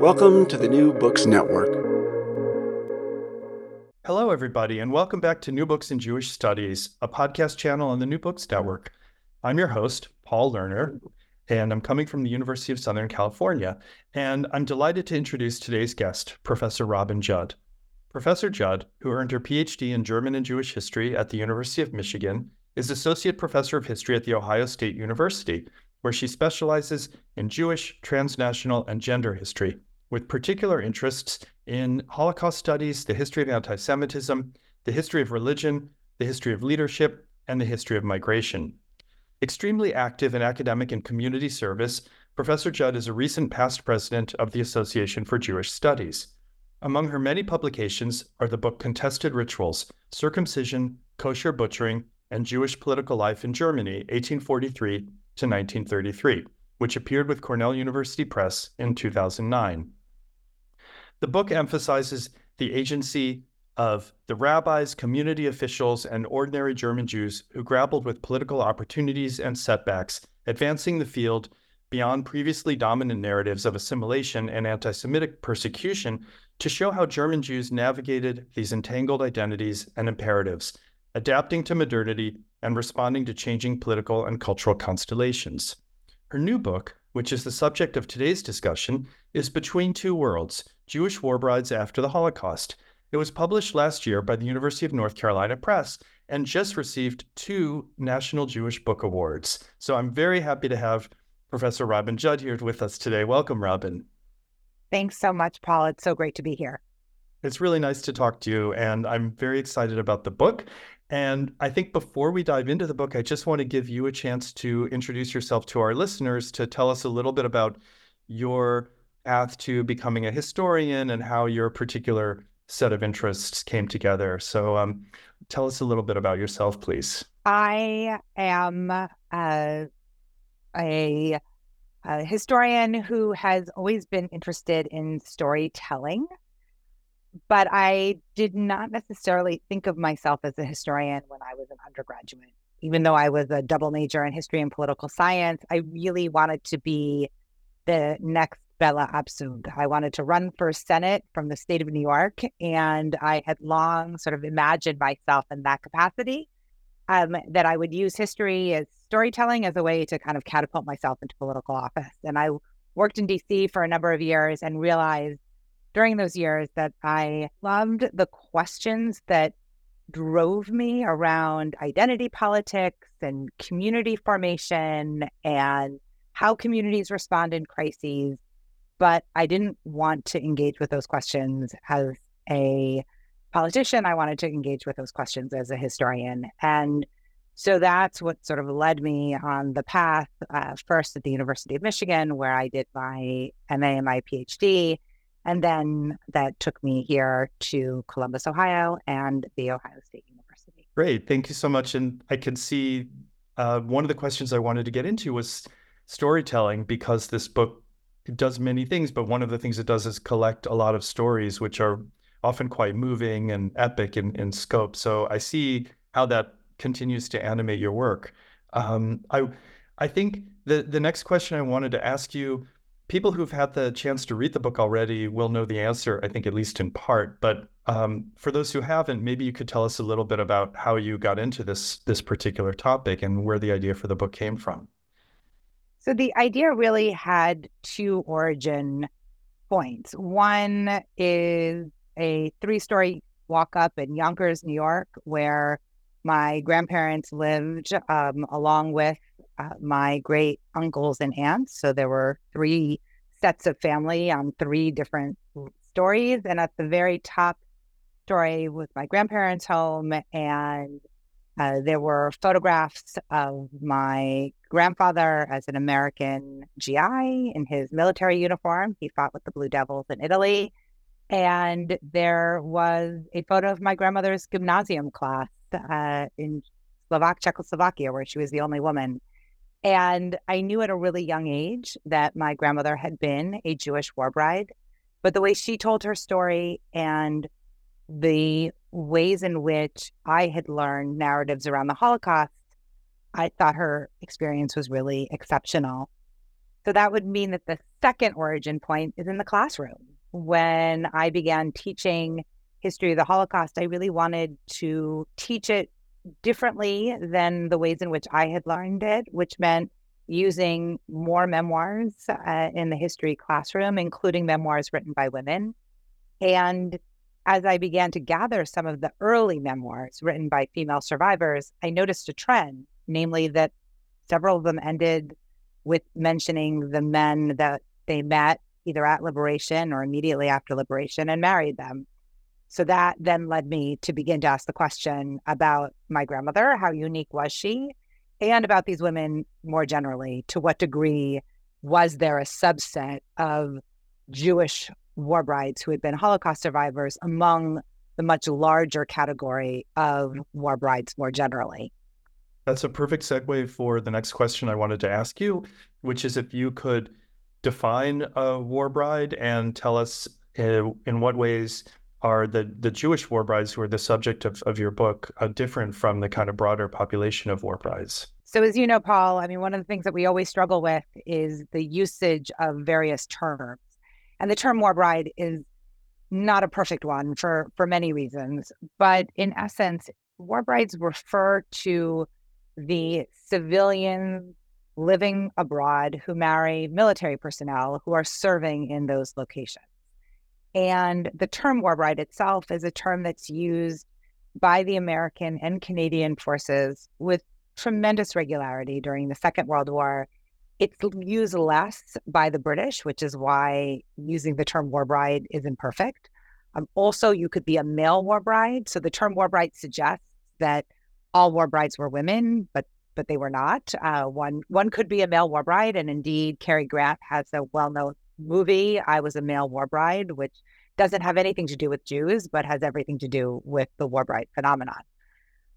Welcome to the New Books Network. Hello, everybody, and welcome back to New Books in Jewish Studies, a podcast channel on the New Books Network. I'm your host, Paul Lerner, and I'm coming from the University of Southern California. And I'm delighted to introduce today's guest, Professor Robin Judd. Professor Judd, who earned her PhD in German and Jewish history at the University of Michigan, is Associate Professor of History at The Ohio State University, where she specializes in Jewish, transnational, and gender history with particular interests in Holocaust studies, the history of anti Semitism, the history of religion, the history of leadership, and the history of migration. Extremely active in academic and community service, Professor Judd is a recent past president of the Association for Jewish Studies. Among her many publications are the book Contested Rituals Circumcision, Kosher Butchering, and Jewish Political Life in Germany, 1843 to 1933, which appeared with Cornell University Press in 2009. The book emphasizes the agency of the rabbis, community officials, and ordinary German Jews who grappled with political opportunities and setbacks, advancing the field beyond previously dominant narratives of assimilation and anti Semitic persecution to show how German Jews navigated these entangled identities and imperatives, adapting to modernity and responding to changing political and cultural constellations. Her new book, which is the subject of today's discussion, is Between Two Worlds Jewish War Brides After the Holocaust. It was published last year by the University of North Carolina Press and just received two National Jewish Book Awards. So I'm very happy to have Professor Robin Judd here with us today. Welcome, Robin. Thanks so much, Paul. It's so great to be here. It's really nice to talk to you, and I'm very excited about the book. And I think before we dive into the book, I just want to give you a chance to introduce yourself to our listeners to tell us a little bit about your path to becoming a historian and how your particular set of interests came together. So, um, tell us a little bit about yourself, please. I am uh, a, a historian who has always been interested in storytelling, but I did not necessarily think of myself as a historian when I was an undergraduate. Even though I was a double major in history and political science, I really wanted to be the next Bella Abzug. I wanted to run for Senate from the state of New York, and I had long sort of imagined myself in that capacity. Um, that I would use history as storytelling as a way to kind of catapult myself into political office. And I worked in DC for a number of years and realized during those years that I loved the questions that drove me around identity politics and community formation and how communities respond in crises but I didn't want to engage with those questions as a politician. I wanted to engage with those questions as a historian. And so that's what sort of led me on the path, uh, first at the University of Michigan, where I did my MA and my PhD. And then that took me here to Columbus, Ohio, and the Ohio State University. Great. Thank you so much. And I can see uh, one of the questions I wanted to get into was storytelling because this book does many things, but one of the things it does is collect a lot of stories, which are often quite moving and epic in, in scope. So I see how that continues to animate your work. Um, I I think the the next question I wanted to ask you, people who've had the chance to read the book already will know the answer. I think at least in part, but um, for those who haven't, maybe you could tell us a little bit about how you got into this this particular topic and where the idea for the book came from. So the idea really had two origin points. One is a three story walk up in Yonkers, New York, where my grandparents lived um, along with uh, my great uncles and aunts. So there were three sets of family on three different stories. And at the very top story was my grandparents' home. And uh, there were photographs of my grandfather as an American GI in his military uniform. He fought with the Blue Devils in Italy. And there was a photo of my grandmother's gymnasium class uh, in Slovak Czechoslovakia, where she was the only woman. And I knew at a really young age that my grandmother had been a Jewish war bride. But the way she told her story and the ways in which I had learned narratives around the Holocaust, I thought her experience was really exceptional. So that would mean that the second origin point is in the classroom. When I began teaching history of the Holocaust, I really wanted to teach it differently than the ways in which I had learned it, which meant using more memoirs uh, in the history classroom, including memoirs written by women. And as I began to gather some of the early memoirs written by female survivors, I noticed a trend, namely that several of them ended with mentioning the men that they met either at liberation or immediately after liberation and married them. So that then led me to begin to ask the question about my grandmother how unique was she? And about these women more generally. To what degree was there a subset of Jewish war brides who had been Holocaust survivors among the much larger category of war brides more generally? That's a perfect segue for the next question I wanted to ask you, which is if you could define a war bride and tell us uh, in what ways are the, the Jewish war brides who are the subject of, of your book uh, different from the kind of broader population of war brides? So, as you know, Paul, I mean, one of the things that we always struggle with is the usage of various terms. And the term war bride is not a perfect one for, for many reasons. But in essence, war brides refer to the civilians living abroad who marry military personnel who are serving in those locations. And the term war bride itself is a term that's used by the American and Canadian forces with tremendous regularity during the Second World War. It's used less by the British, which is why using the term war bride is imperfect. Um, also, you could be a male war bride. So the term war bride suggests that all war brides were women, but but they were not. Uh, one one could be a male war bride, and indeed, Cary Grant has a well known movie, I Was a Male War Bride, which doesn't have anything to do with Jews, but has everything to do with the war bride phenomenon.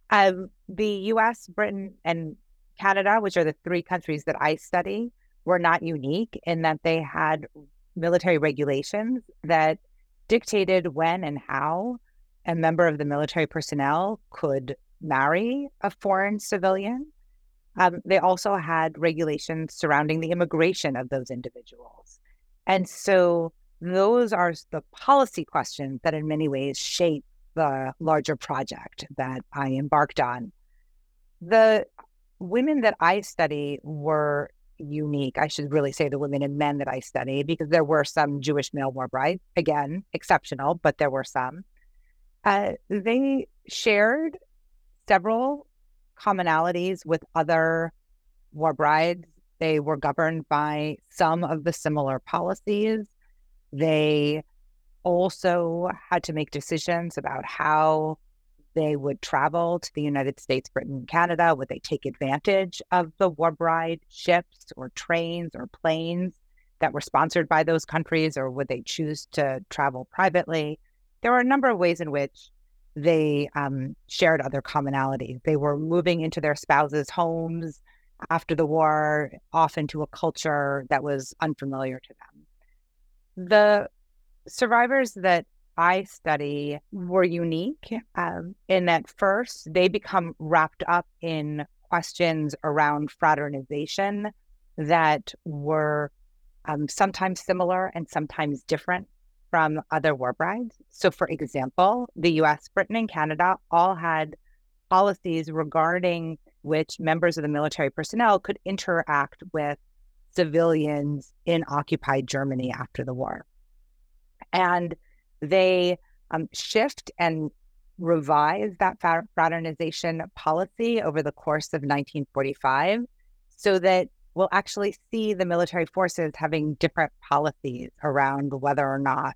Um, the US, Britain, and Canada, which are the three countries that I study, were not unique in that they had military regulations that dictated when and how a member of the military personnel could marry a foreign civilian. Um, they also had regulations surrounding the immigration of those individuals. And so those are the policy questions that in many ways shape the larger project that I embarked on. The women that I study were unique. I should really say the women and men that I study because there were some Jewish male war brides, again, exceptional, but there were some. Uh, they shared several commonalities with other war brides they were governed by some of the similar policies. They also had to make decisions about how they would travel to the United States, Britain, Canada. Would they take advantage of the war bride ships or trains or planes that were sponsored by those countries, or would they choose to travel privately? There were a number of ways in which they um, shared other commonalities. They were moving into their spouses' homes after the war off into a culture that was unfamiliar to them. The survivors that I study were unique um, in that first they become wrapped up in questions around fraternization that were um, sometimes similar and sometimes different from other war brides. So, for example, the US, Britain, and Canada all had policies regarding which members of the military personnel could interact with civilians in occupied Germany after the war. And they um, shift and revise that fraternization policy over the course of 1945 so that we'll actually see the military forces having different policies around whether or not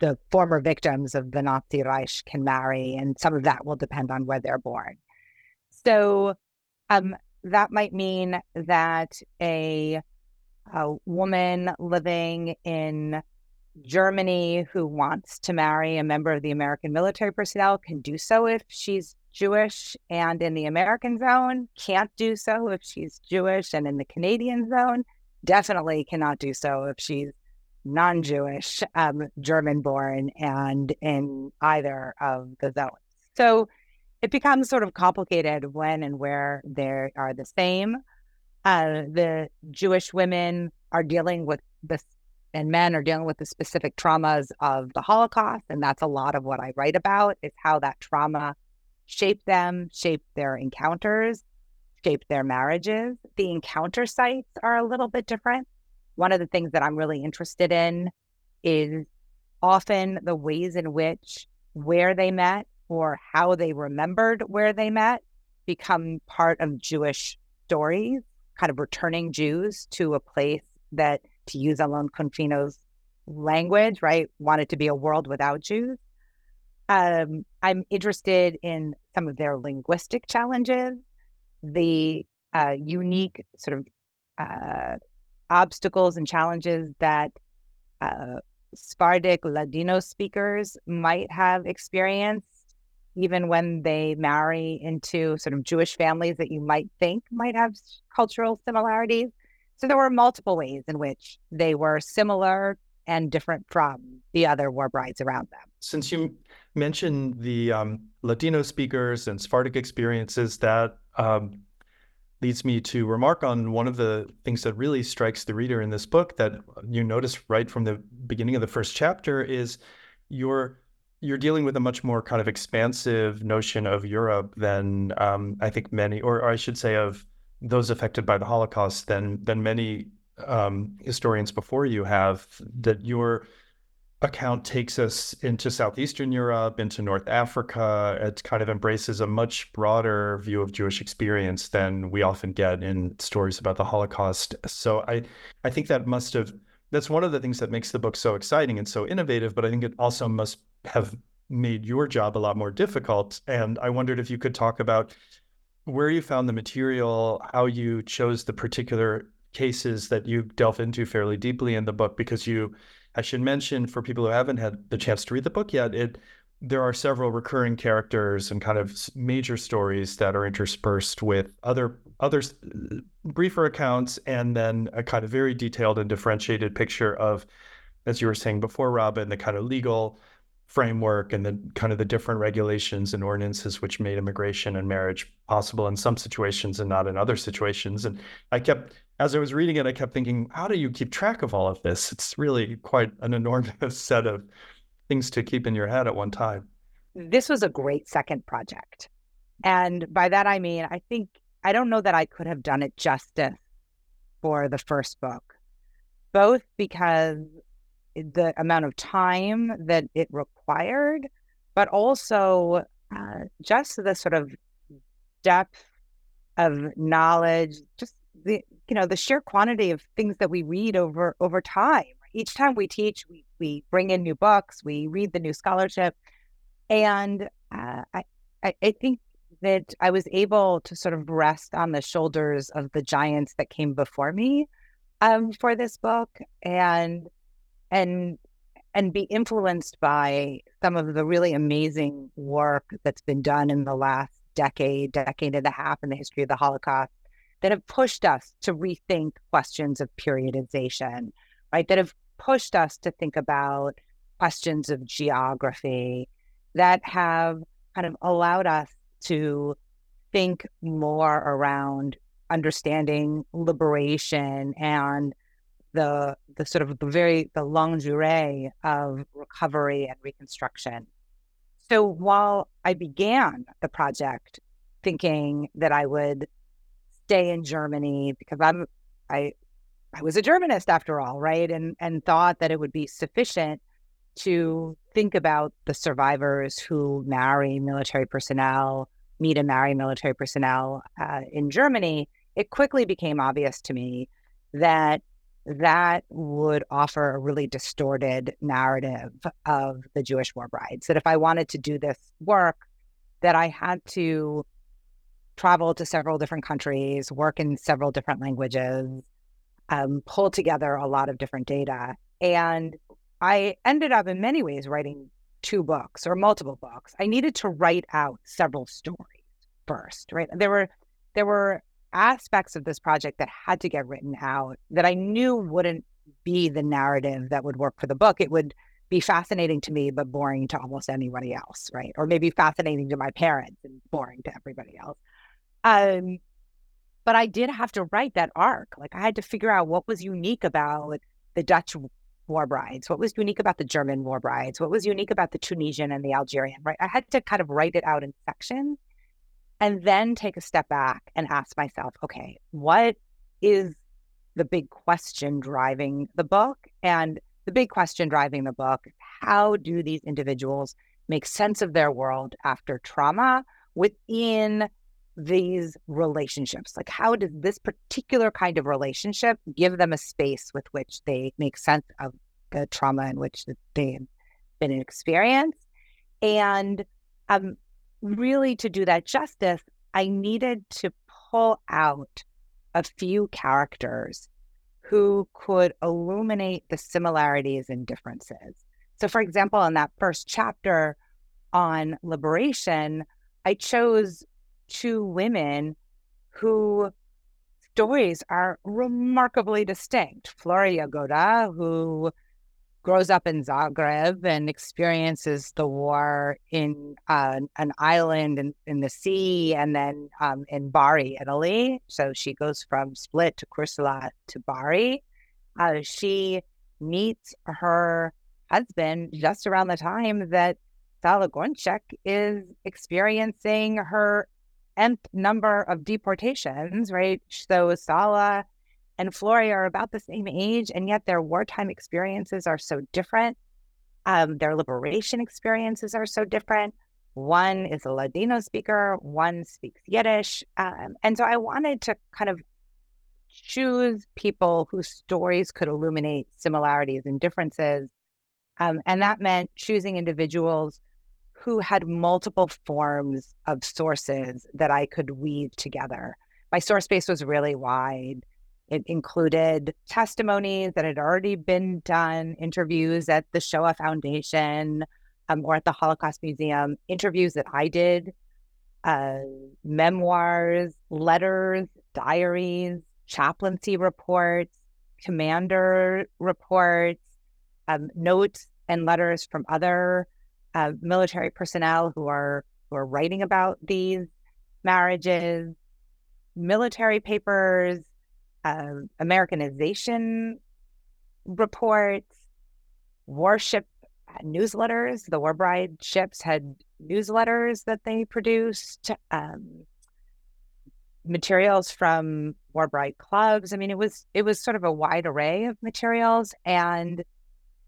the former victims of the Nazi Reich can marry, and some of that will depend on where they're born. So um, that might mean that a, a woman living in Germany who wants to marry a member of the American military personnel can do so if she's Jewish and in the American zone, can't do so if she's Jewish and in the Canadian zone, definitely cannot do so if she's non Jewish, um, German born, and in either of the zones. So it becomes sort of complicated when and where they are the same. Uh, the Jewish women are dealing with this, and men are dealing with the specific traumas of the Holocaust. And that's a lot of what I write about is how that trauma shaped them, shaped their encounters, shaped their marriages. The encounter sites are a little bit different. One of the things that I'm really interested in is often the ways in which where they met or how they remembered where they met become part of Jewish stories, kind of returning Jews to a place that, to use Alon Confino's language, right, wanted to be a world without Jews. Um, I'm interested in some of their linguistic challenges, the uh, unique sort of uh, obstacles and challenges that uh, Sephardic Ladino speakers might have experienced even when they marry into sort of Jewish families that you might think might have cultural similarities. So there were multiple ways in which they were similar and different from the other war brides around them. Since you mentioned the um, Ladino speakers and Sephardic experiences, that um, leads me to remark on one of the things that really strikes the reader in this book that you notice right from the beginning of the first chapter is your you're dealing with a much more kind of expansive notion of Europe than um, I think many, or, I should say, of those affected by the Holocaust than than many um, historians before you have. That your account takes us into southeastern Europe, into North Africa. It kind of embraces a much broader view of Jewish experience than we often get in stories about the Holocaust. So I, I think that must have. That's one of the things that makes the book so exciting and so innovative. But I think it also must have made your job a lot more difficult. And I wondered if you could talk about where you found the material, how you chose the particular cases that you delve into fairly deeply in the book, because you, I should mention for people who haven't had the chance to read the book yet, it there are several recurring characters and kind of major stories that are interspersed with other other briefer accounts and then a kind of very detailed and differentiated picture of as you were saying before robin the kind of legal framework and the kind of the different regulations and ordinances which made immigration and marriage possible in some situations and not in other situations. And I kept, as I was reading it, I kept thinking, how do you keep track of all of this? It's really quite an enormous set of things to keep in your head at one time. This was a great second project. And by that, I mean, I think, I don't know that I could have done it justice for the first book, both because the amount of time that it required, but also uh, just the sort of depth of knowledge, just the you know the sheer quantity of things that we read over over time. Each time we teach, we we bring in new books, we read the new scholarship, and uh, I, I think that I was able to sort of rest on the shoulders of the giants that came before me um, for this book, and and and be influenced by some of the really amazing work that's been done in the last decade, decade and a half in the history of the Holocaust that have pushed us to rethink questions of periodization, right? That have pushed us to think about questions of geography, that have kind of allowed us to think more around understanding liberation and the the sort of the very the longue durée of recovery and reconstruction. So while I began the project thinking that I would stay in Germany because I'm I I was a Germanist after all, right? And and thought that it would be sufficient. to think about the survivors who marry military personnel, meet and marry military personnel uh, in Germany, it quickly became obvious to me that that would offer a really distorted narrative of the Jewish war brides. That if I wanted to do this work, that I had to travel to several different countries, work in several different languages, um, pull together a lot of different data. And I ended up in many ways writing two books or multiple books. I needed to write out several stories first, right? There were there were aspects of this project that had to get written out that I knew wouldn't be the narrative that would work for the book. It would be fascinating to me, but boring to almost anybody else, right? Or maybe fascinating to my parents and boring to everybody else. Um, but I did have to write that arc. Like I had to figure out what was unique about the Dutch war brides, what was unique about the German war brides, what was unique about the Tunisian and the Algerian, right? I had to kind of write it out in sections and then take a step back and ask myself, okay, what is the big question driving the book? And the big question driving the book, how do these individuals make sense of their world after trauma within these relationships? Like, how does this particular kind of relationship give them a space with which they make sense of the trauma in which they've been experienced? And um, really, to do that justice, I needed to pull out a few characters who could illuminate the similarities and differences. So, for example, in that first chapter on liberation, I chose two women who stories are remarkably distinct. Floria Goda, who grows up in Zagreb and experiences the war in uh, an island in, in the sea and then um, in Bari, Italy. So she goes from Split to Korčula to Bari. Uh, she meets her husband just around the time that Sala Gonchek is experiencing her nth number of deportations, right? So Sala and Floria are about the same age, and yet their wartime experiences are so different. Um, their liberation experiences are so different. One is a Ladino speaker, one speaks Yiddish. Um, and so I wanted to kind of choose people whose stories could illuminate similarities and differences. Um, and that meant choosing individuals who had multiple forms of sources that I could weave together. My source base was really wide. It included testimonies that had already been done, interviews at the Shoah Foundation um, or at the Holocaust Museum, interviews that I did, uh, memoirs, letters, diaries, chaplaincy reports, commander reports, um, notes and letters from other uh, military personnel who are who are writing about these marriages, military papers, uh, Americanization reports, warship newsletters. The War Bride ships had newsletters that they produced, um, materials from War Bride clubs. I mean, it was it was sort of a wide array of materials, and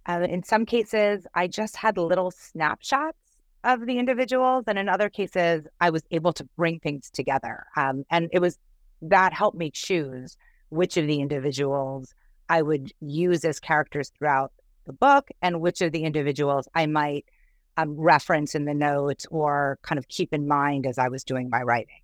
uh, in some cases, I just had little snapshots of the individuals, and in other cases, I was able to bring things together. Um, and it was that helped me choose which of the individuals I would use as characters throughout the book, and which of the individuals I might um, reference in the notes or kind of keep in mind as I was doing my writing.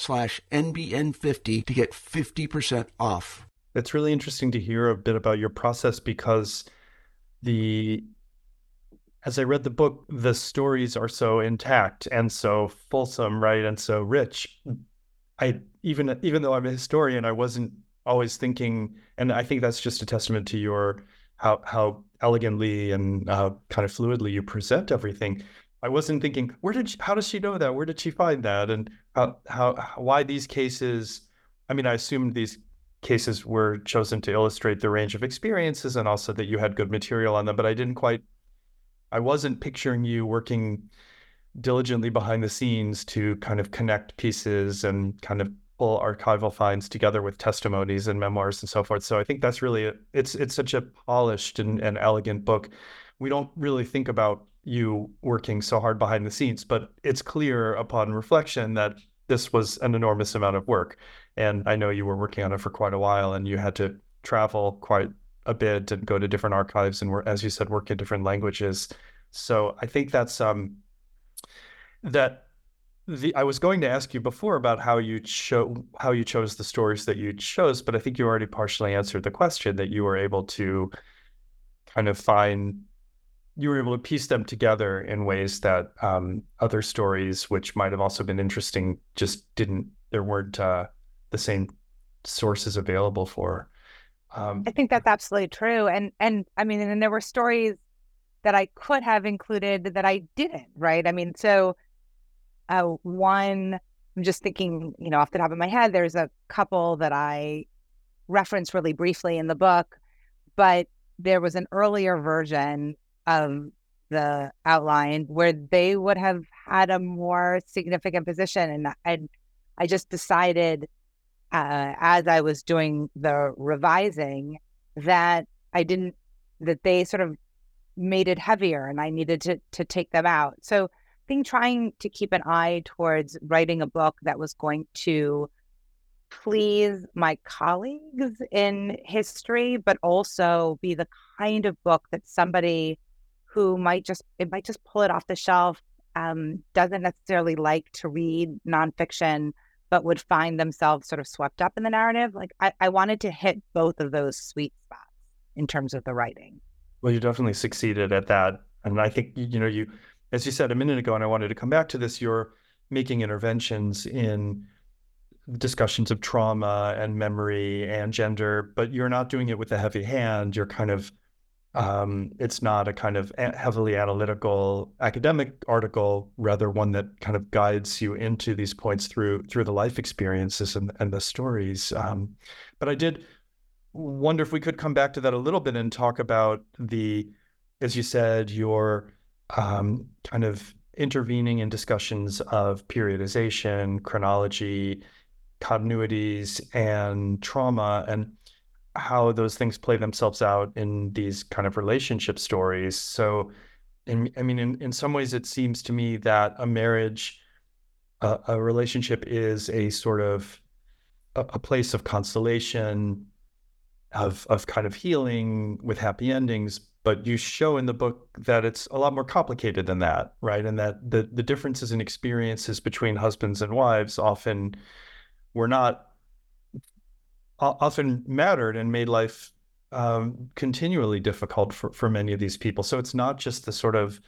slash NBN50 to get 50% off. It's really interesting to hear a bit about your process because the as I read the book, the stories are so intact and so fulsome, right? And so rich. I even even though I'm a historian, I wasn't always thinking, and I think that's just a testament to your how how elegantly and uh, kind of fluidly you present everything. I wasn't thinking, where did she, how does she know that? Where did she find that? And how, how why these cases? I mean, I assumed these cases were chosen to illustrate the range of experiences and also that you had good material on them, but I didn't quite. I wasn't picturing you working diligently behind the scenes to kind of connect pieces and kind of pull archival finds together with testimonies and memoirs and so forth. So I think that's really it's it's such a polished and, and elegant book. We don't really think about you working so hard behind the scenes, but it's clear upon reflection that this was an enormous amount of work. And I know you were working on it for quite a while and you had to travel quite a bit and go to different archives and as you said, work in different languages. So I think that's um that the I was going to ask you before about how you cho- how you chose the stories that you chose, but I think you already partially answered the question that you were able to kind of find you were able to piece them together in ways that um, other stories, which might have also been interesting, just didn't. There weren't uh, the same sources available for. Um, I think that's absolutely true, and and I mean, and there were stories that I could have included that I didn't. Right? I mean, so uh, one, I'm just thinking, you know, off the top of my head, there's a couple that I reference really briefly in the book, but there was an earlier version of the outline where they would have had a more significant position. And I, I just decided uh, as I was doing the revising that I didn't, that they sort of made it heavier and I needed to, to take them out. So I think trying to keep an eye towards writing a book that was going to please my colleagues in history, but also be the kind of book that somebody who might just it might just pull it off the shelf um, doesn't necessarily like to read nonfiction but would find themselves sort of swept up in the narrative like I, I wanted to hit both of those sweet spots in terms of the writing. Well you definitely succeeded at that and i think you know you as you said a minute ago and i wanted to come back to this you're making interventions in discussions of trauma and memory and gender but you're not doing it with a heavy hand you're kind of um, it's not a kind of heavily analytical academic article, rather one that kind of guides you into these points through through the life experiences and, and the stories. Um, but I did wonder if we could come back to that a little bit and talk about the, as you said, your um, kind of intervening in discussions of periodization, chronology, continuities, and trauma, and how those things play themselves out in these kind of relationship stories. So, in, I mean, in, in some ways, it seems to me that a marriage, uh, a relationship is a sort of a, a, place of consolation, of of kind of healing with happy endings. But you show in the book that it's a lot more complicated than that, right? And that the the differences in experiences between husbands and wives often were not often mattered and made life um, continually difficult for, for many of these people. So it's not just the sort of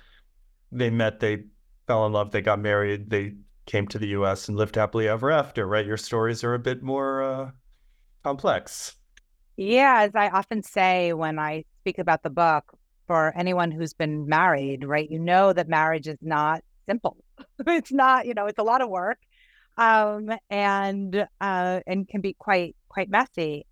they met, they fell in love, they got married, they came to the U.S. and lived happily ever after. Right? Your stories are a bit more uh, complex. Yeah, as I often say when I speak about the book, for anyone who's been married, right, you know that marriage is not simple. it's not, you know, it's a lot of work um, and uh, and can be quite quite messy.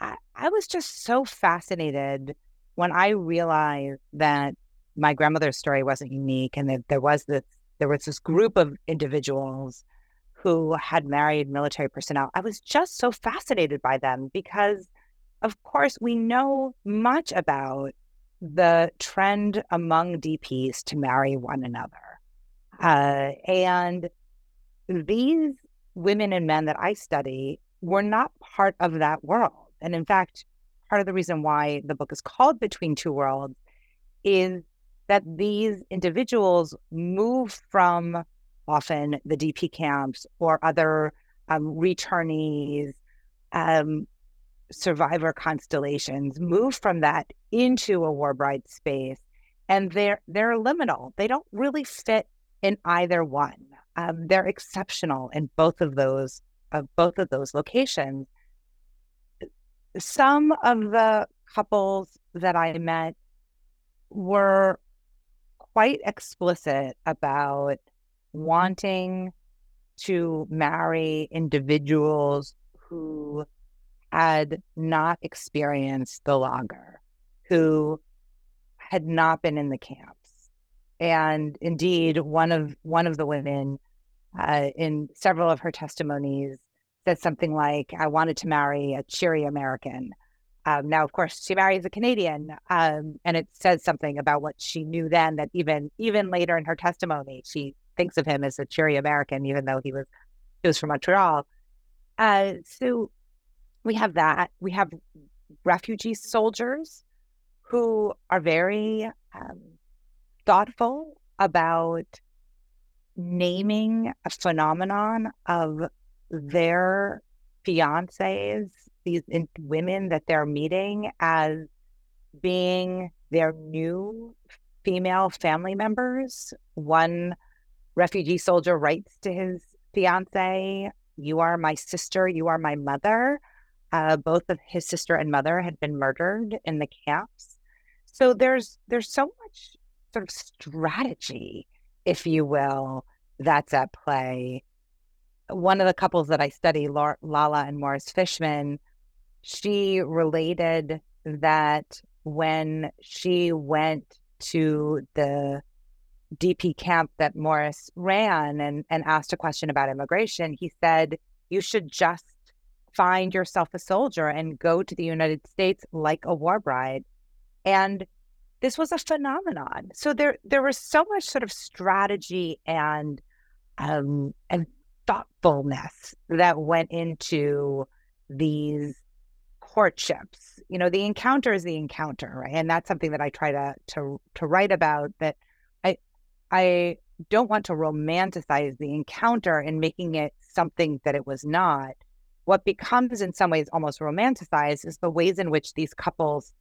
I, I was just so fascinated when I realized that my grandmother's story wasn't unique, and that there was this there was this group of individuals who had married military personnel. I was just so fascinated by them because, of course, we know much about the trend among DPs to marry one another. Uh, and these women and men that I study were not part of that world. And in fact, part of the reason why the book is called Between Two Worlds is that these individuals move from often the DP camps or other um, returnees, um, survivor constellations, move from that into a war bride space, and they're they're liminal. They don't really fit in either one. Um, they're exceptional in both of those of both of those locations. Some of the couples that I met were quite explicit about wanting to marry individuals who had not experienced the lager, who had not been in the camps. And indeed, one of one of the women uh, in several of her testimonies said something like, "I wanted to marry a cheery American." Um, now, of course, she marries a Canadian, um, and it says something about what she knew then. That even even later in her testimony, she thinks of him as a cheery American, even though he was he was from Montreal. Uh, so we have that. We have refugee soldiers who are very um, thoughtful about naming a phenomenon of their fiancés, these women that they're meeting as being their new female family members. One refugee soldier writes to his fiance, You are my sister, you are my mother. Uh, both of his sister and mother had been murdered in the camps. So there's there's so much sort of strategy, if you will, that's at play. One of the couples that I study, Lala and Morris Fishman, she related that when she went to the DP camp that Morris ran and, and asked a question about immigration, he said, You should just find yourself a soldier and go to the United States like a war bride. And this was a phenomenon. So there there was so much sort of strategy and um, and thoughtfulness that went into these courtships. You know, the encounter is the encounter, right? And that's something that I try to to to write about. That I I don't want to romanticize the encounter and making it something that it was not. What becomes in some ways almost romanticized is the ways in which these couples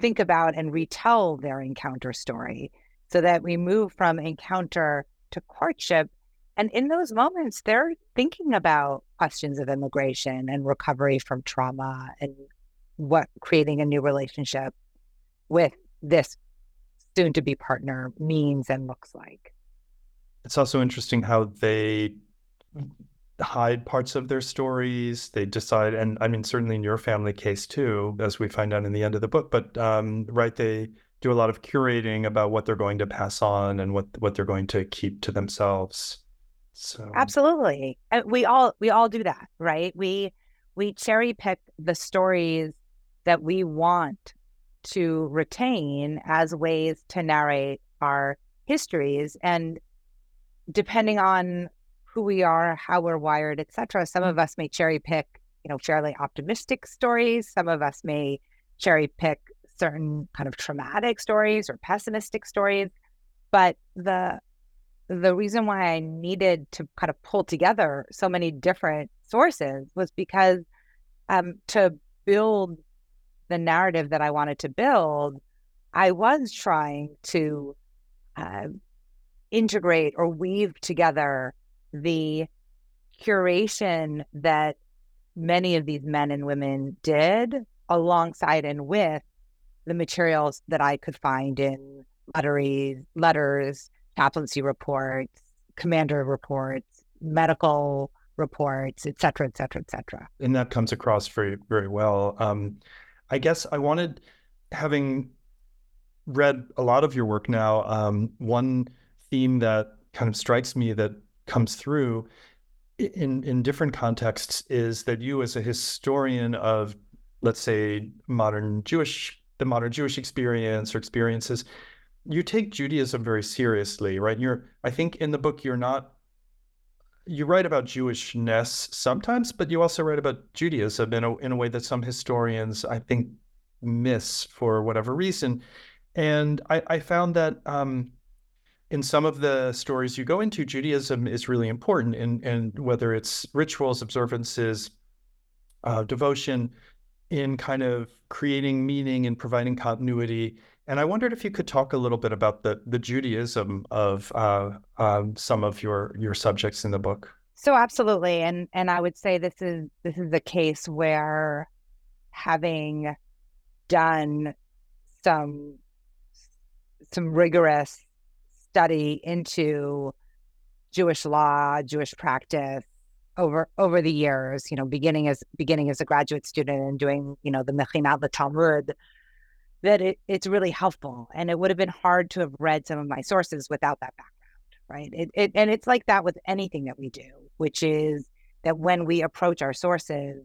think about and retell their encounter story so that we move from encounter to courtship. And in those moments, they're thinking about questions of immigration and recovery from trauma and what creating a new relationship with this soon to be partner means and looks like. It's also interesting how they hide parts of their stories. They decide, and I mean, certainly in your family case too, as we find out in the end of the book, but um, right, they do a lot of curating about what they're going to pass on and what what they're going to keep to themselves. So absolutely, we all we all do that, right? We we cherry pick the stories that we want to retain as ways to narrate our histories and depending on who we are, how we're wired, etc. Some of us may cherry pick, you know, fairly optimistic stories. Some of us may cherry pick certain kind of traumatic stories or pessimistic stories. But the the reason why I needed to kind of pull together so many different sources was because um, to build the narrative that I wanted to build, I was trying to uh, integrate or weave together the curation that many of these men and women did alongside and with the materials that I could find in letters, letters, chaplaincy reports, commander reports, medical reports, et cetera, et cetera, et cetera. And that comes across very, very well. Um, I guess I wanted, having read a lot of your work now, um, one theme that kind of strikes me that comes through in in different contexts is that you, as a historian of, let's say, modern Jewish the modern Jewish experience or experiences, you take Judaism very seriously, right? You're, I think, in the book, you're not. You write about Jewishness sometimes, but you also write about Judaism in a in a way that some historians, I think, miss for whatever reason. And I, I found that um, in some of the stories you go into, Judaism is really important, and and whether it's rituals, observances, uh, devotion, in kind of creating meaning and providing continuity. And I wondered if you could talk a little bit about the the Judaism of uh, um, some of your your subjects in the book. So absolutely, and and I would say this is this is a case where having done some some rigorous study into Jewish law, Jewish practice over over the years, you know, beginning as beginning as a graduate student and doing, you know, the Mechinat the Talmud, that it, it's really helpful. And it would have been hard to have read some of my sources without that background, right? It, it and it's like that with anything that we do, which is that when we approach our sources,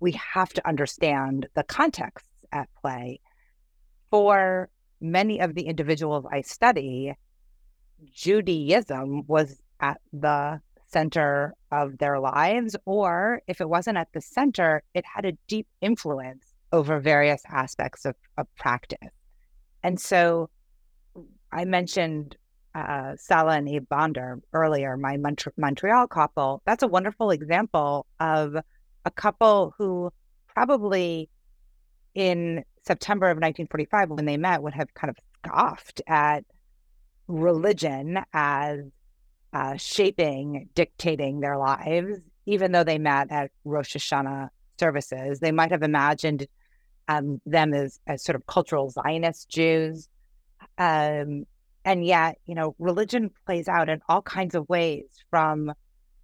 we have to understand the contexts at play for many of the individuals I study, Judaism was at the center of their lives, or if it wasn't at the center, it had a deep influence over various aspects of, of practice. And so I mentioned uh, Sala and Abe Bonder earlier, my Mont- Montreal couple. That's a wonderful example of a couple who probably in September of 1945, when they met, would have kind of scoffed at religion as uh, shaping, dictating their lives, even though they met at Rosh Hashanah services. They might have imagined um, them as, as sort of cultural Zionist Jews. Um, and yet, you know, religion plays out in all kinds of ways from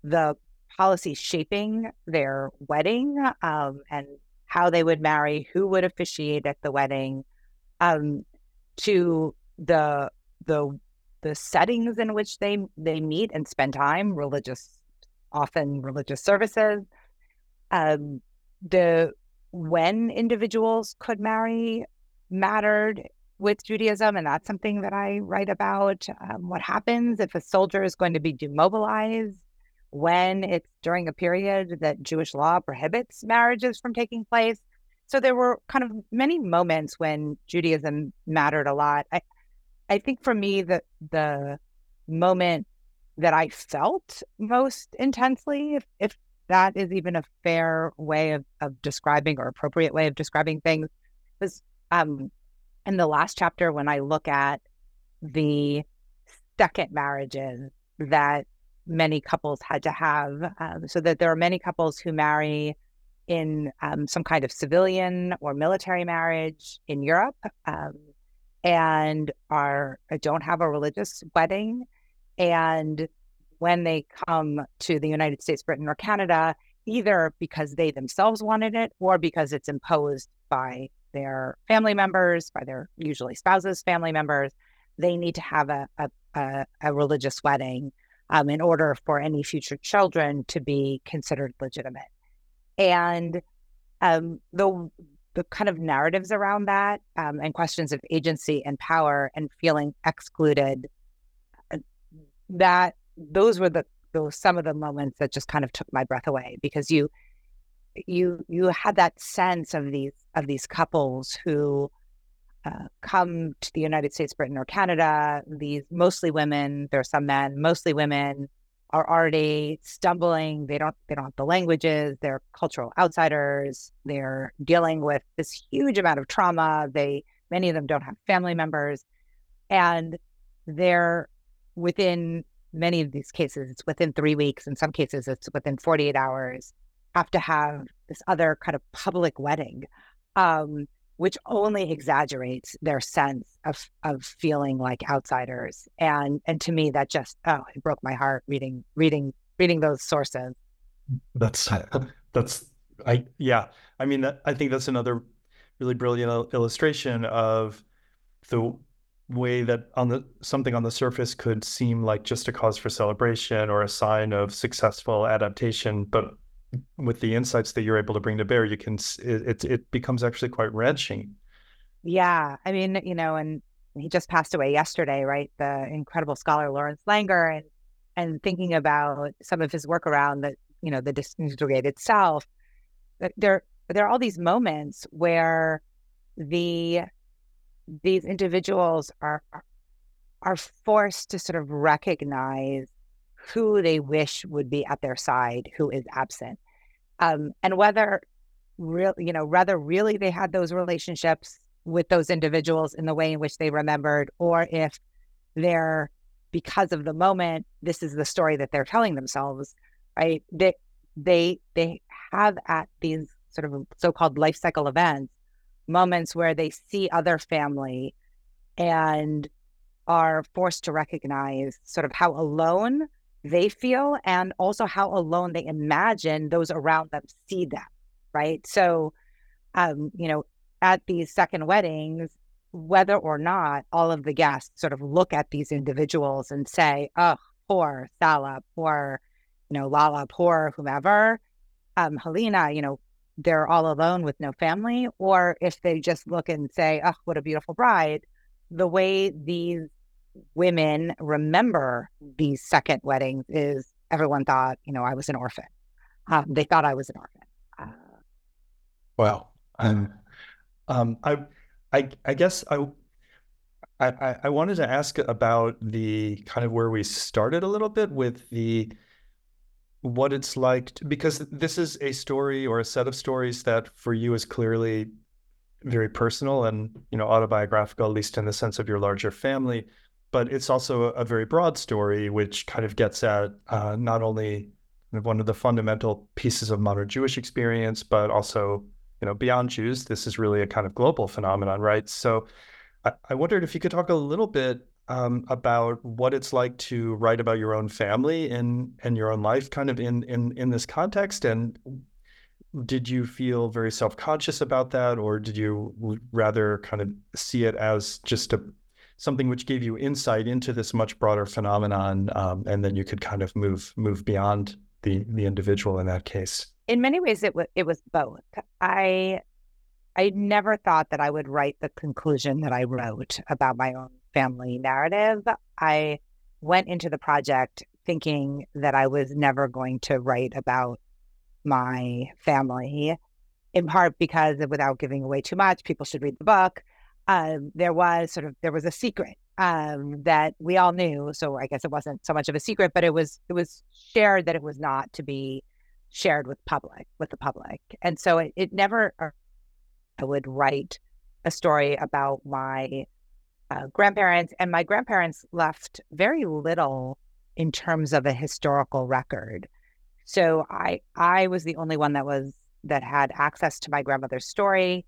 the policy shaping their wedding um, and how they would marry, who would officiate at the wedding, um, to the the the settings in which they they meet and spend time, religious, often religious services, um, the when individuals could marry mattered with Judaism, and that's something that I write about. Um, what happens if a soldier is going to be demobilized? when it's during a period that Jewish law prohibits marriages from taking place. So there were kind of many moments when Judaism mattered a lot. I, I think for me, the the moment that I felt most intensely, if, if that is even a fair way of, of describing or appropriate way of describing things, was um, in the last chapter when I look at the second marriages that many couples had to have, um, so that there are many couples who marry in um, some kind of civilian or military marriage in Europe um, and are don't have a religious wedding, and when they come to the United States, Britain, or Canada, either because they themselves wanted it or because it's imposed by their family members, by their usually spouses' family members, they need to have a, a, a, a religious wedding um, in order for any future children to be considered legitimate. And um, the the kind of narratives around that um, and questions of agency and power and feeling excluded uh, that those were the those some of the moments that just kind of took my breath away because you you you had that sense of these of these couples who uh, come to the United States, Britain, or Canada, these mostly women, there are some men, mostly women, are already stumbling. They don't they don't have the languages. They're cultural outsiders. They're dealing with this huge amount of trauma. They many of them don't have family members, and they're within many of these cases. It's within three weeks. In some cases, it's within forty eight hours. Have to have this other kind of public wedding. Um, which only exaggerates their sense of of feeling like outsiders. And and to me, that just oh, it broke my heart reading reading reading those sources. That's that's I yeah. I mean, I think that's another really brilliant illustration of the way that on the something on the surface could seem like just a cause for celebration or a sign of successful adaptation, but with the insights that you're able to bring to bear, you can it it, becomes actually quite wrenching. Yeah, I mean, you know, and he just passed away yesterday, right? The incredible scholar Lawrence Langer, and and thinking about some of his work around the you know the disintegrated self, there there are all these moments where the these individuals are are forced to sort of recognize who they wish would be at their side, who is absent, um, and whether real you know whether really they had those relationships with those individuals in the way in which they remembered, or if they're because of the moment, this is the story that they're telling themselves, right? They they they have at these sort of so-called life cycle events moments where they see other family and are forced to recognize sort of how alone they feel and also how alone they imagine those around them see them right? So um you know at these second weddings whether or not all of the guests sort of look at these individuals and say oh poor Sala poor you know Lala poor whomever um Helena you know they're all alone with no family, or if they just look and say, oh, what a beautiful bride, the way these women remember these second weddings is everyone thought, you know, I was an orphan. Um, they thought I was an orphan. Uh. Um, um, I, I, I guess I, I, I wanted to ask about the kind of where we started a little bit with the what it's like to, because this is a story or a set of stories that for you is clearly very personal and you know autobiographical at least in the sense of your larger family. But it's also a, very broad story which kind of gets at uh, not only one of the fundamental pieces of modern jewish experience but also you know beyond jews this is really a kind of global phenomenon right? So I, I wondered if you could talk a little bit um, about what it's like to write about your own family and and your own life, kind of in in in this context. And did you feel very self conscious about that, or did you rather kind of see it as just a something which gave you insight into this much broader phenomenon, um, and then you could kind of move move beyond the the individual in that case? In many ways, it was it was both. I I never thought that I would write the conclusion that I wrote about my own family narrative. I went into the project thinking that I was never going to write about my family, in part because without giving away too much, people should read the book. Um, there was sort of there was a secret um, that we all knew. So I guess it wasn't so much of a secret, but it was it was shared that it was not to be shared with public with the public, and so it, it never. I would write a story about my uh, grandparents, and my grandparents left very little in terms of a historical record. So I I was the only one that was that had access to my grandmother's story.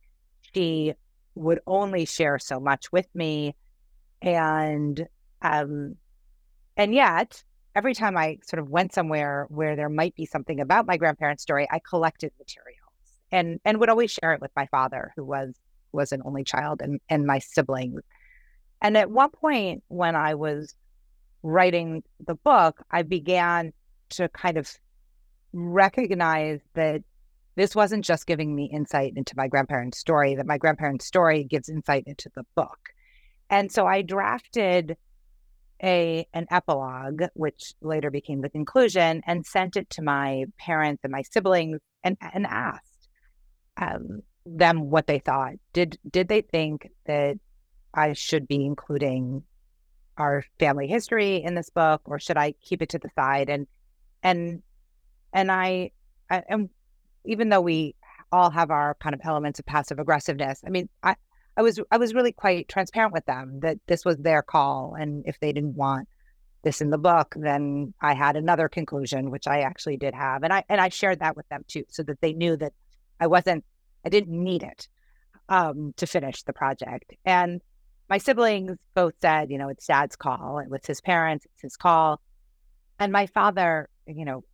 She would only share so much with me, and um, and yet every time I sort of went somewhere where there might be something about my grandparents' story, I collected materials and and would always share it with my father, who was was an only child, and and my siblings. And at one point, when I was writing the book, I began to kind of recognize that this wasn't just giving me insight into my grandparents' story, that my grandparents' story gives insight into the book. And so I drafted a an epilogue, which later became the conclusion, and sent it to my parents and my siblings and, and asked um, them what they thought. Did did they think that I should be including our family history in this book, or should I keep it to the side? And and and I, I and even though we all have our kind of elements of passive aggressiveness, I mean, I I was I was really quite transparent with them that this was their call, and if they didn't want this in the book, then I had another conclusion, which I actually did have, and I and I shared that with them too, so that they knew that I wasn't I didn't need it um, to finish the project, and my siblings both said, you know, it's dad's call. It was his parents, it's his call. And my father, you know,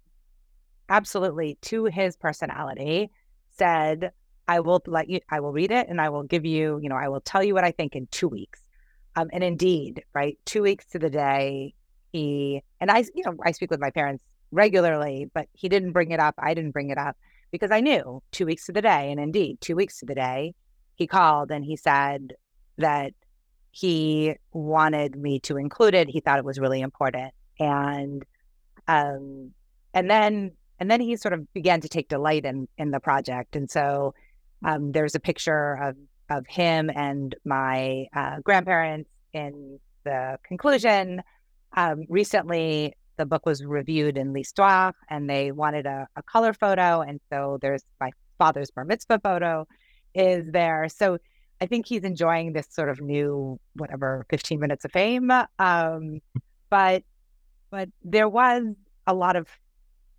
absolutely to his personality said, I will let you, I will read it and I will give you, you know, I will tell you what I think in two weeks. Um, and indeed, right, two weeks to the day, he and I, you know, I speak with my parents regularly, but he didn't bring it up. I didn't bring it up because I knew two weeks to the day. And indeed, two weeks to the day, he called and he said that he wanted me to include it. He thought it was really important. And um and then and then he sort of began to take delight in in the project. And so um there's a picture of of him and my uh, grandparents in the conclusion. Um, recently, the book was reviewed in L'Histoire and they wanted a, a color photo. And so there's my father's bar mitzvah photo is there. So I think he's enjoying this sort of new, whatever, 15 minutes of fame. Um, but, but there was a lot of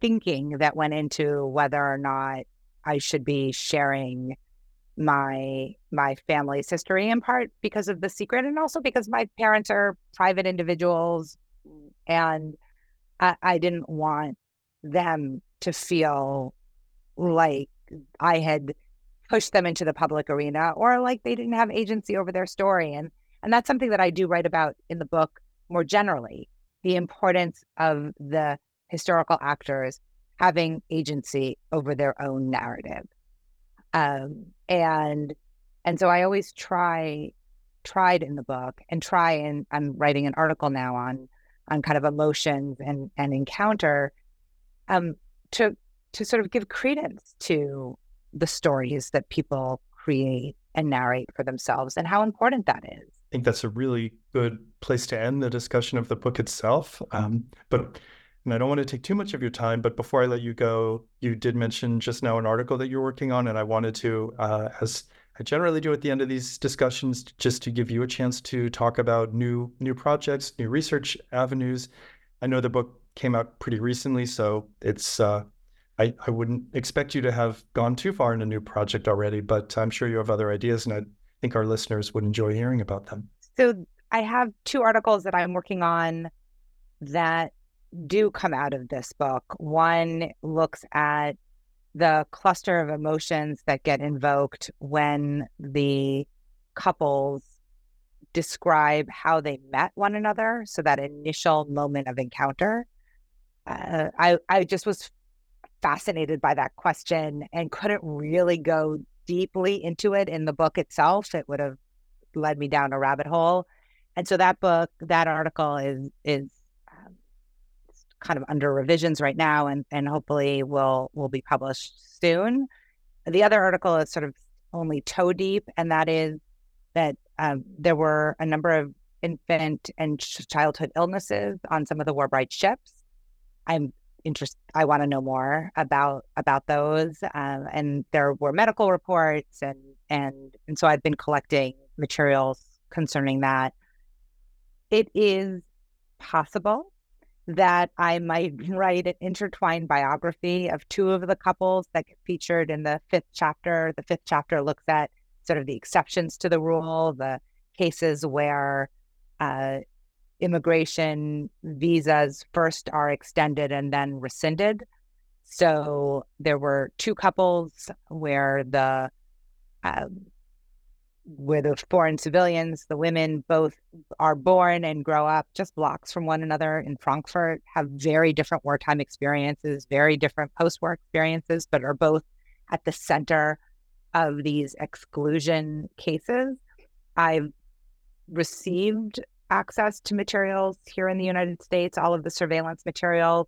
thinking that went into whether or not I should be sharing my my family's history in part because of the secret and also because my parents are private individuals and I, I didn't want them to feel like I had pushed them into the public arena or like they didn't have agency over their story. And and that's something that I do write about in the book more generally, the importance of the historical actors having agency over their own narrative. Um, and and so I always try tried in the book and try and I'm writing an article now on on kind of emotions and and encounter um, to to sort of give credence to the stories that people create and narrate for themselves and how important that is. I think that's a really good place to end the discussion of the book itself. Um, but and I don't want to take too much of your time, but before I let you go, you did mention just now an article that you're working on, and I wanted to, uh, as I generally do at the end of these discussions, just to give you a chance to talk about new new projects, new research avenues. I know the book came out pretty recently, so it's uh, I, I wouldn't expect you to have gone too far in a new project already, but I'm sure you have other ideas, and I think our listeners would enjoy hearing about them. So I have two articles that I'm working on that do come out of this book. One looks at the cluster of emotions that get invoked when the couples describe how they met one another. So that initial moment of encounter. Uh, I I just was fascinated by that question and couldn't really go deeply into it in the book itself. It would have led me down a rabbit hole. And so that book, that article is is kind of under revisions right now and and hopefully will will be published soon. The other article is sort of only toe deep, and that is that um, there were a number of infant and childhood illnesses on some of the War ships. I'm interested. I want to know more about about those, um, and there were medical reports, and and and so I've been collecting materials concerning that. It is possible that I might write an intertwined biography of two of the couples that get featured in the fifth chapter. The fifth chapter looks at sort of the exceptions to the rule, the cases where uh, immigration visas first are extended and then rescinded. So there were two couples where the um, where the foreign civilians, the women both are born and grow up just blocks from one another in Frankfurt, have very different wartime experiences, very different post war experiences, but are both at the center of these exclusion cases. I've received access to materials here in the United States, all of the surveillance materials.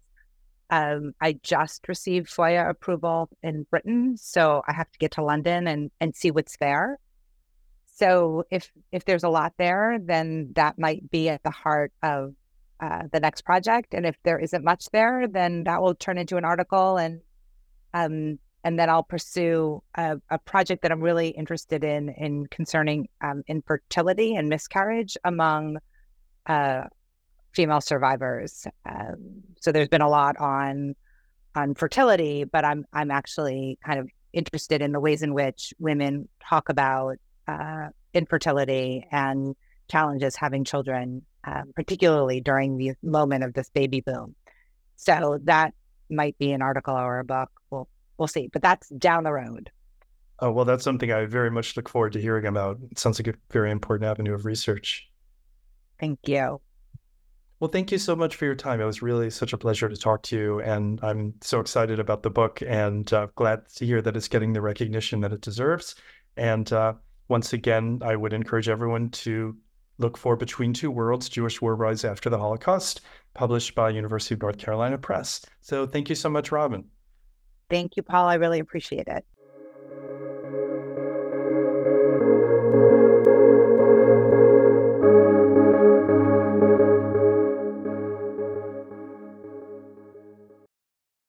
Um, I just received FOIA approval in Britain, so I have to get to London and, and see what's there. So if if there's a lot there, then that might be at the heart of uh, the next project. And if there isn't much there, then that will turn into an article, and um, and then I'll pursue a, a, project that I'm really interested in in concerning um, infertility and miscarriage among uh, female survivors. Um, so there's been a lot on on fertility, but I'm I'm actually kind of interested in the ways in which women talk about uh, infertility and challenges having children, um, particularly during the moment of this baby boom. So that might be an article or a book. We'll we'll see, but that's down the road. Oh well, that's something I very much look forward to hearing about. It sounds like a very important avenue of research. Thank you. Well, thank you so much for your time. It was really such a pleasure to talk to you. And I'm so excited about the book and uh, glad to hear that it's getting the recognition that it deserves. And uh, once again, I would encourage everyone to look for Between Two Worlds Jewish War Brides After the Holocaust, published by University of North Carolina Press. So thank you so much, Robin. Thank you, Paul. I really appreciate it.